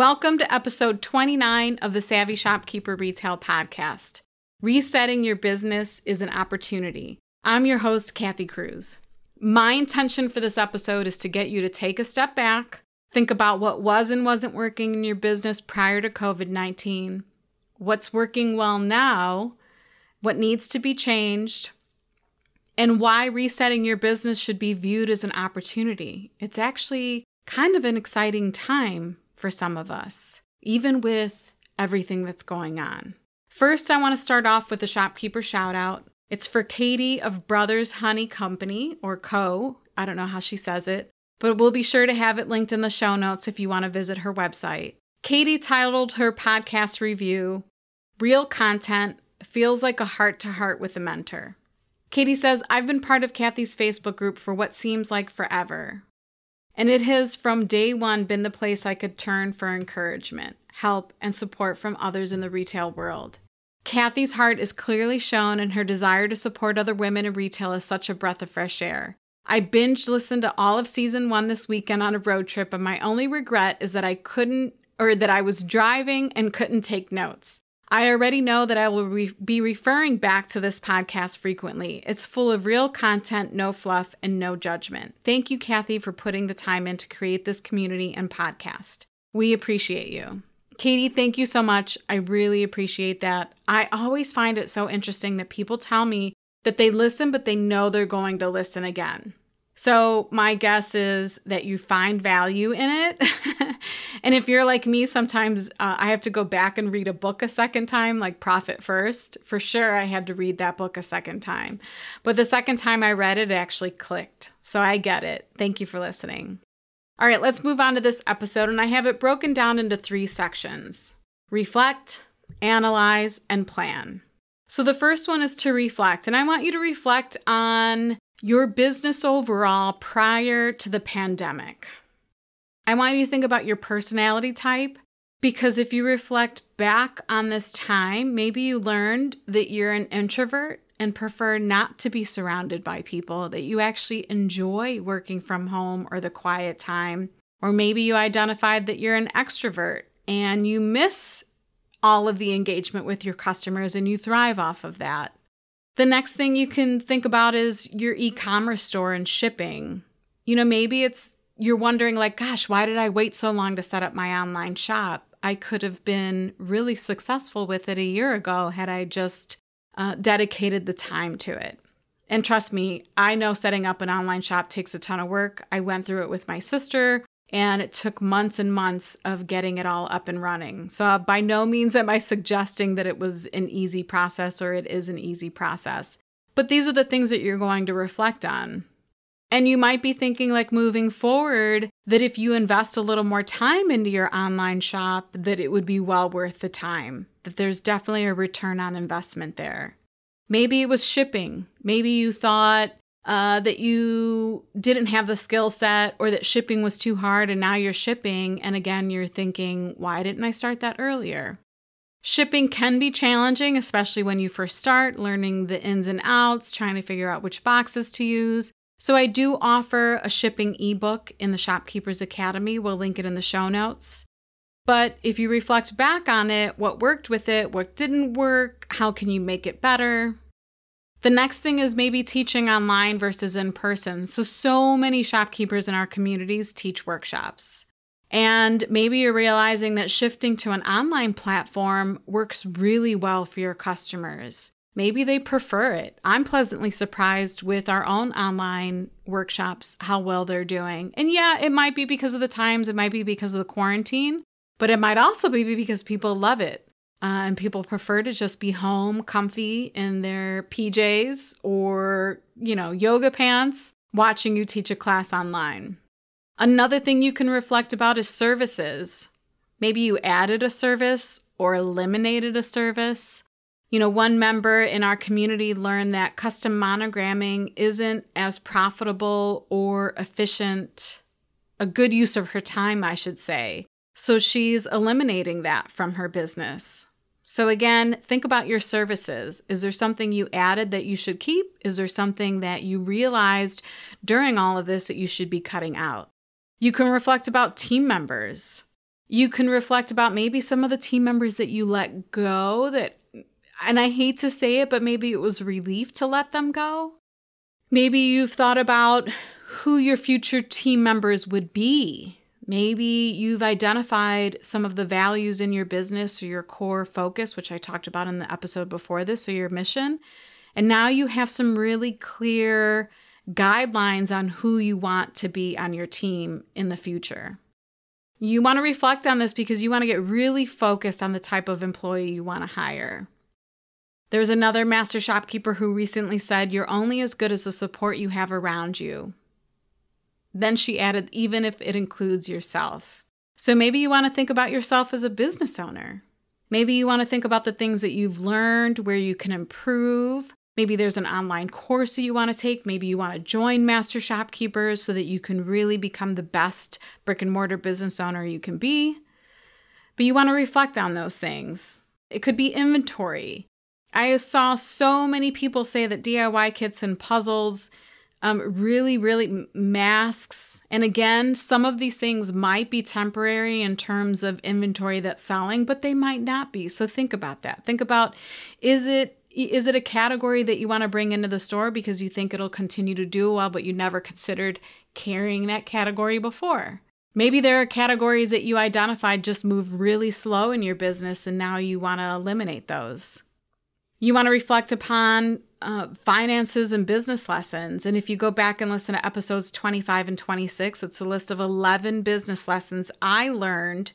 Welcome to episode 29 of the Savvy Shopkeeper Retail Podcast. Resetting your business is an opportunity. I'm your host, Kathy Cruz. My intention for this episode is to get you to take a step back, think about what was and wasn't working in your business prior to COVID 19, what's working well now, what needs to be changed, and why resetting your business should be viewed as an opportunity. It's actually kind of an exciting time for some of us, even with everything that's going on. First, I want to start off with a shopkeeper shout out. It's for Katie of Brothers Honey Company, or Co. I don't know how she says it, but we'll be sure to have it linked in the show notes if you want to visit her website. Katie titled her podcast review, Real Content Feels Like a Heart to Heart with a Mentor. Katie says, I've been part of Kathy's Facebook group for what seems like forever. And it has from day one been the place I could turn for encouragement, help, and support from others in the retail world. Kathy's heart is clearly shown, and her desire to support other women in retail is such a breath of fresh air. I binge listened to all of season one this weekend on a road trip, and my only regret is that I couldn't, or that I was driving and couldn't take notes. I already know that I will re- be referring back to this podcast frequently. It's full of real content, no fluff, and no judgment. Thank you, Kathy, for putting the time in to create this community and podcast. We appreciate you. Katie, thank you so much. I really appreciate that. I always find it so interesting that people tell me that they listen, but they know they're going to listen again. So, my guess is that you find value in it. and if you're like me, sometimes uh, I have to go back and read a book a second time, like Profit First. For sure, I had to read that book a second time. But the second time I read it, it actually clicked. So, I get it. Thank you for listening. All right, let's move on to this episode. And I have it broken down into three sections reflect, analyze, and plan. So, the first one is to reflect. And I want you to reflect on your business overall prior to the pandemic. I want you to think about your personality type because if you reflect back on this time, maybe you learned that you're an introvert and prefer not to be surrounded by people, that you actually enjoy working from home or the quiet time. Or maybe you identified that you're an extrovert and you miss all of the engagement with your customers and you thrive off of that. The next thing you can think about is your e commerce store and shipping. You know, maybe it's you're wondering, like, gosh, why did I wait so long to set up my online shop? I could have been really successful with it a year ago had I just uh, dedicated the time to it. And trust me, I know setting up an online shop takes a ton of work. I went through it with my sister and it took months and months of getting it all up and running. So, uh, by no means am I suggesting that it was an easy process or it is an easy process. But these are the things that you're going to reflect on. And you might be thinking, like moving forward, that if you invest a little more time into your online shop, that it would be well worth the time, that there's definitely a return on investment there. Maybe it was shipping. Maybe you thought, uh, that you didn't have the skill set or that shipping was too hard and now you're shipping. And again, you're thinking, why didn't I start that earlier? Shipping can be challenging, especially when you first start learning the ins and outs, trying to figure out which boxes to use. So, I do offer a shipping ebook in the Shopkeepers Academy. We'll link it in the show notes. But if you reflect back on it, what worked with it, what didn't work, how can you make it better? The next thing is maybe teaching online versus in person. So, so many shopkeepers in our communities teach workshops. And maybe you're realizing that shifting to an online platform works really well for your customers. Maybe they prefer it. I'm pleasantly surprised with our own online workshops how well they're doing. And yeah, it might be because of the times, it might be because of the quarantine, but it might also be because people love it. Uh, and people prefer to just be home, comfy in their PJs or, you know, yoga pants, watching you teach a class online. Another thing you can reflect about is services. Maybe you added a service or eliminated a service. You know, one member in our community learned that custom monogramming isn't as profitable or efficient, a good use of her time, I should say. So she's eliminating that from her business. So, again, think about your services. Is there something you added that you should keep? Is there something that you realized during all of this that you should be cutting out? You can reflect about team members. You can reflect about maybe some of the team members that you let go that, and I hate to say it, but maybe it was relief to let them go. Maybe you've thought about who your future team members would be Maybe you've identified some of the values in your business or your core focus, which I talked about in the episode before this, or your mission. And now you have some really clear guidelines on who you want to be on your team in the future. You want to reflect on this because you want to get really focused on the type of employee you want to hire. There's another master shopkeeper who recently said, You're only as good as the support you have around you. Then she added, even if it includes yourself. So maybe you want to think about yourself as a business owner. Maybe you want to think about the things that you've learned, where you can improve. Maybe there's an online course that you want to take. Maybe you want to join Master Shopkeepers so that you can really become the best brick and mortar business owner you can be. But you want to reflect on those things. It could be inventory. I saw so many people say that DIY kits and puzzles um, really, really masks. And again, some of these things might be temporary in terms of inventory that's selling, but they might not be. So think about that. Think about is it is it a category that you want to bring into the store because you think it'll continue to do well, but you never considered carrying that category before? Maybe there are categories that you identified just move really slow in your business and now you want to eliminate those. You want to reflect upon uh, finances and business lessons. And if you go back and listen to episodes 25 and 26, it's a list of 11 business lessons I learned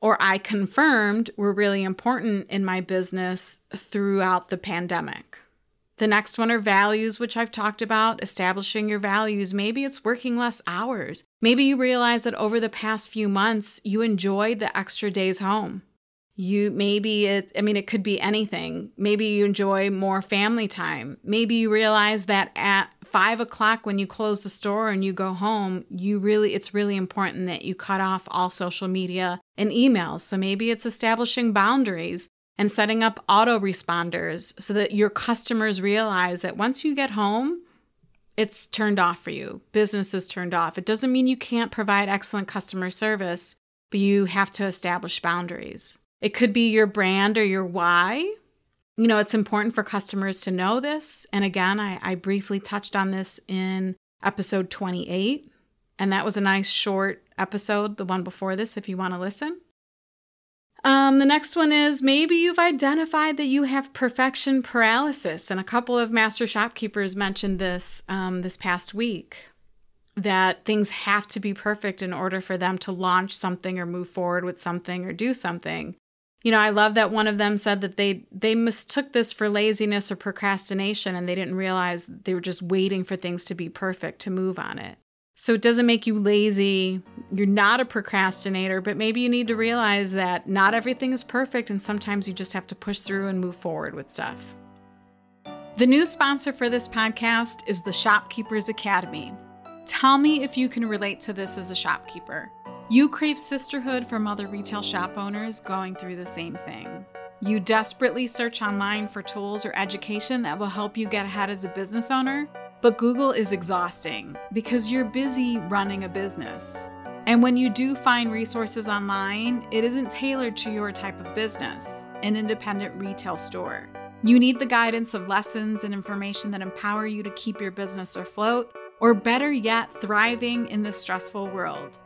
or I confirmed were really important in my business throughout the pandemic. The next one are values, which I've talked about, establishing your values. Maybe it's working less hours. Maybe you realize that over the past few months, you enjoyed the extra days home you maybe it i mean it could be anything. Maybe you enjoy more family time. Maybe you realize that at five o'clock when you close the store and you go home you really it's really important that you cut off all social media and emails. So maybe it's establishing boundaries and setting up autoresponders so that your customers realize that once you get home it's turned off for you. Business is turned off. It doesn't mean you can't provide excellent customer service but you have to establish boundaries it could be your brand or your why. You know, it's important for customers to know this. And again, I, I briefly touched on this in episode 28. And that was a nice short episode, the one before this, if you want to listen. Um, the next one is maybe you've identified that you have perfection paralysis, and a couple of master shopkeepers mentioned this um, this past week. That things have to be perfect in order for them to launch something or move forward with something or do something you know, I love that one of them said that they they mistook this for laziness or procrastination and they didn't realize they were just waiting for things to be perfect to move on it. So it doesn't make you lazy. You're not a procrastinator, but maybe you need to realize that not everything is perfect and sometimes you just have to push through and move forward with stuff. The new sponsor for this podcast is the Shopkeepers Academy. Tell me if you can relate to this as a shopkeeper. You crave sisterhood from other retail shop owners going through the same thing. You desperately search online for tools or education that will help you get ahead as a business owner, but Google is exhausting because you're busy running a business. And when you do find resources online, it isn't tailored to your type of business, an independent retail store. You need the guidance of lessons and information that empower you to keep your business afloat, or better yet, thriving in this stressful world.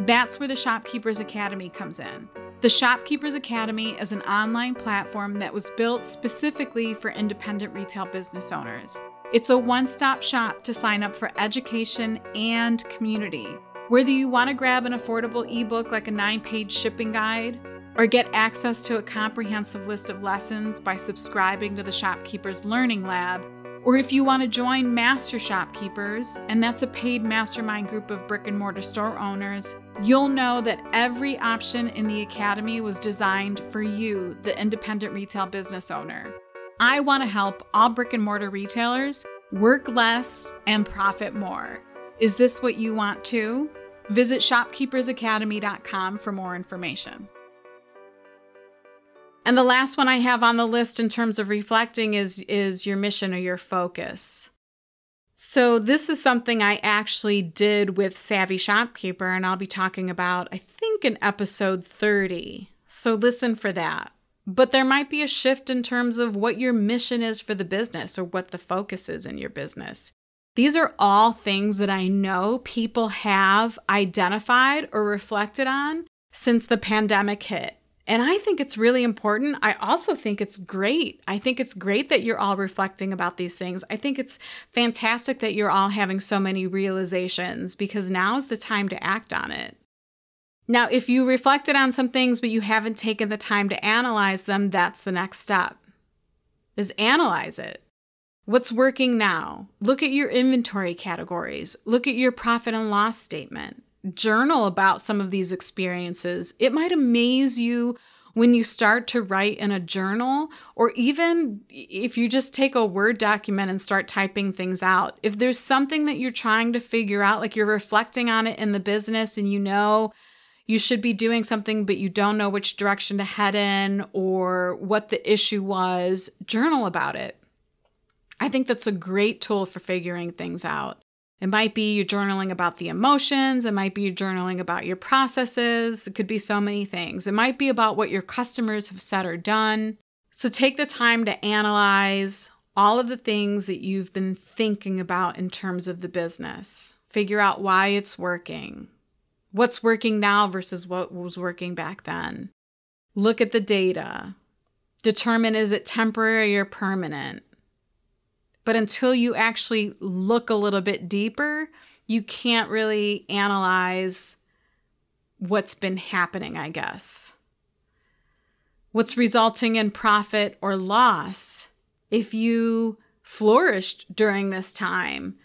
That's where the Shopkeepers Academy comes in. The Shopkeepers Academy is an online platform that was built specifically for independent retail business owners. It's a one stop shop to sign up for education and community. Whether you want to grab an affordable ebook like a nine page shipping guide, or get access to a comprehensive list of lessons by subscribing to the Shopkeepers Learning Lab, or if you want to join Master Shopkeepers, and that's a paid mastermind group of brick and mortar store owners you'll know that every option in the Academy was designed for you, the independent retail business owner. I want to help all brick and mortar retailers work less and profit more. Is this what you want too? Visit shopkeepersacademy.com for more information. And the last one I have on the list in terms of reflecting is is your mission or your focus. So this is something I actually did with Savvy Shopkeeper and I'll be talking about I think in episode 30. So listen for that. But there might be a shift in terms of what your mission is for the business or what the focus is in your business. These are all things that I know people have identified or reflected on since the pandemic hit. And I think it's really important. I also think it's great. I think it's great that you're all reflecting about these things. I think it's fantastic that you're all having so many realizations because now is the time to act on it. Now, if you reflected on some things but you haven't taken the time to analyze them, that's the next step. Is analyze it. What's working now? Look at your inventory categories. Look at your profit and loss statement journal about some of these experiences. It might amaze you when you start to write in a journal, or even if you just take a Word document and start typing things out. If there's something that you're trying to figure out, like you're reflecting on it in the business and you know you should be doing something, but you don't know which direction to head in or what the issue was, journal about it. I think that's a great tool for figuring things out. It might be you journaling about the emotions. It might be you journaling about your processes. It could be so many things. It might be about what your customers have said or done. So take the time to analyze all of the things that you've been thinking about in terms of the business. Figure out why it's working. What's working now versus what was working back then. Look at the data. Determine is it temporary or permanent? But until you actually look a little bit deeper, you can't really analyze what's been happening, I guess. What's resulting in profit or loss? If you flourished during this time,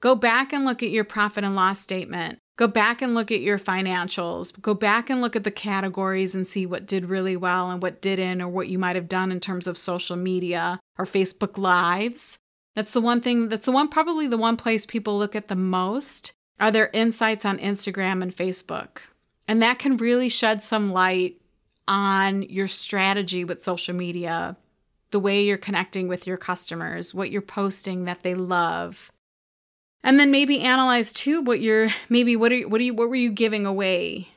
go back and look at your profit and loss statement. Go back and look at your financials. Go back and look at the categories and see what did really well and what didn't, or what you might have done in terms of social media or Facebook Lives. That's the one thing, that's the one, probably the one place people look at the most are their insights on Instagram and Facebook. And that can really shed some light on your strategy with social media, the way you're connecting with your customers, what you're posting that they love. And then maybe analyze too what you're maybe what are what are you what were you giving away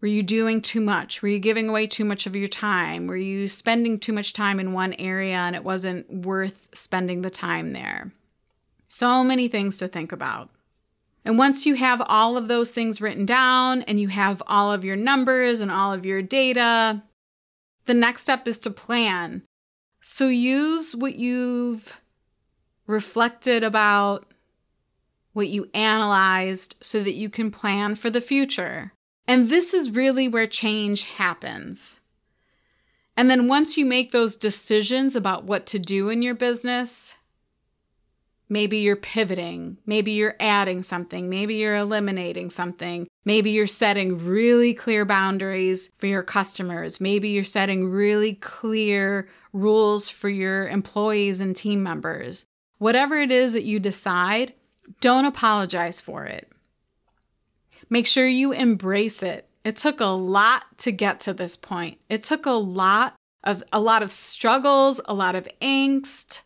were you doing too much? Were you giving away too much of your time? Were you spending too much time in one area and it wasn't worth spending the time there? So many things to think about. And once you have all of those things written down and you have all of your numbers and all of your data, the next step is to plan. So use what you've reflected about, what you analyzed, so that you can plan for the future. And this is really where change happens. And then once you make those decisions about what to do in your business, maybe you're pivoting, maybe you're adding something, maybe you're eliminating something, maybe you're setting really clear boundaries for your customers, maybe you're setting really clear rules for your employees and team members. Whatever it is that you decide, don't apologize for it. Make sure you embrace it. It took a lot to get to this point. It took a lot of a lot of struggles, a lot of angst,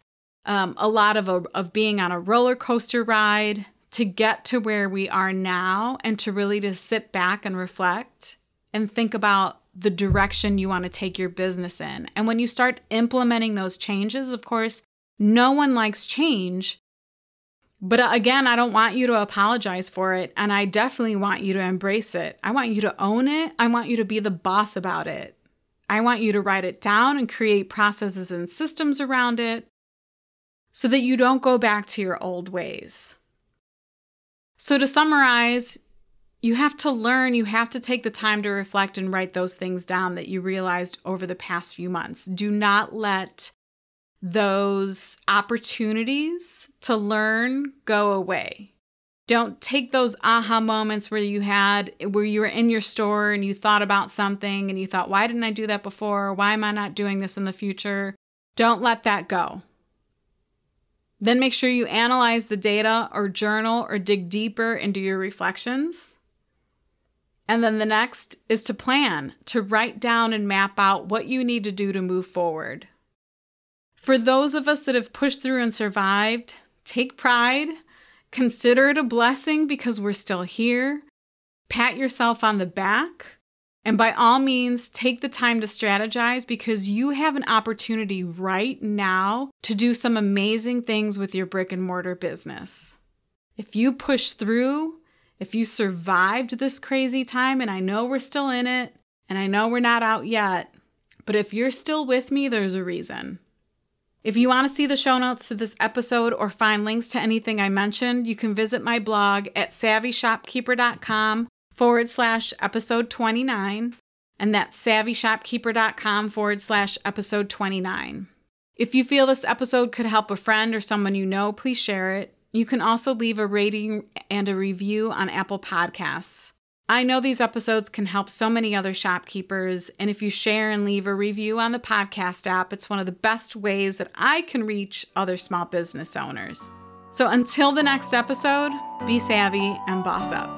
um, a lot of, a, of being on a roller coaster ride to get to where we are now and to really to sit back and reflect and think about the direction you want to take your business in. And when you start implementing those changes, of course, no one likes change, but uh, again, I don't want you to apologize for it. And I definitely want you to embrace it. I want you to own it. I want you to be the boss about it. I want you to write it down and create processes and systems around it so that you don't go back to your old ways. So, to summarize, you have to learn, you have to take the time to reflect and write those things down that you realized over the past few months. Do not let those opportunities to learn go away. Don't take those aha moments where you had, where you were in your store and you thought about something and you thought, why didn't I do that before? Why am I not doing this in the future? Don't let that go. Then make sure you analyze the data or journal or dig deeper into your reflections. And then the next is to plan, to write down and map out what you need to do to move forward. For those of us that have pushed through and survived, take pride, consider it a blessing because we're still here, pat yourself on the back, and by all means, take the time to strategize because you have an opportunity right now to do some amazing things with your brick and mortar business. If you push through, if you survived this crazy time, and I know we're still in it, and I know we're not out yet, but if you're still with me, there's a reason. If you want to see the show notes to this episode or find links to anything I mentioned, you can visit my blog at savvyshopkeeper.com forward slash episode 29, and that's savvyshopkeeper.com forward slash episode 29. If you feel this episode could help a friend or someone you know, please share it. You can also leave a rating and a review on Apple Podcasts. I know these episodes can help so many other shopkeepers, and if you share and leave a review on the podcast app, it's one of the best ways that I can reach other small business owners. So until the next episode, be savvy and boss up.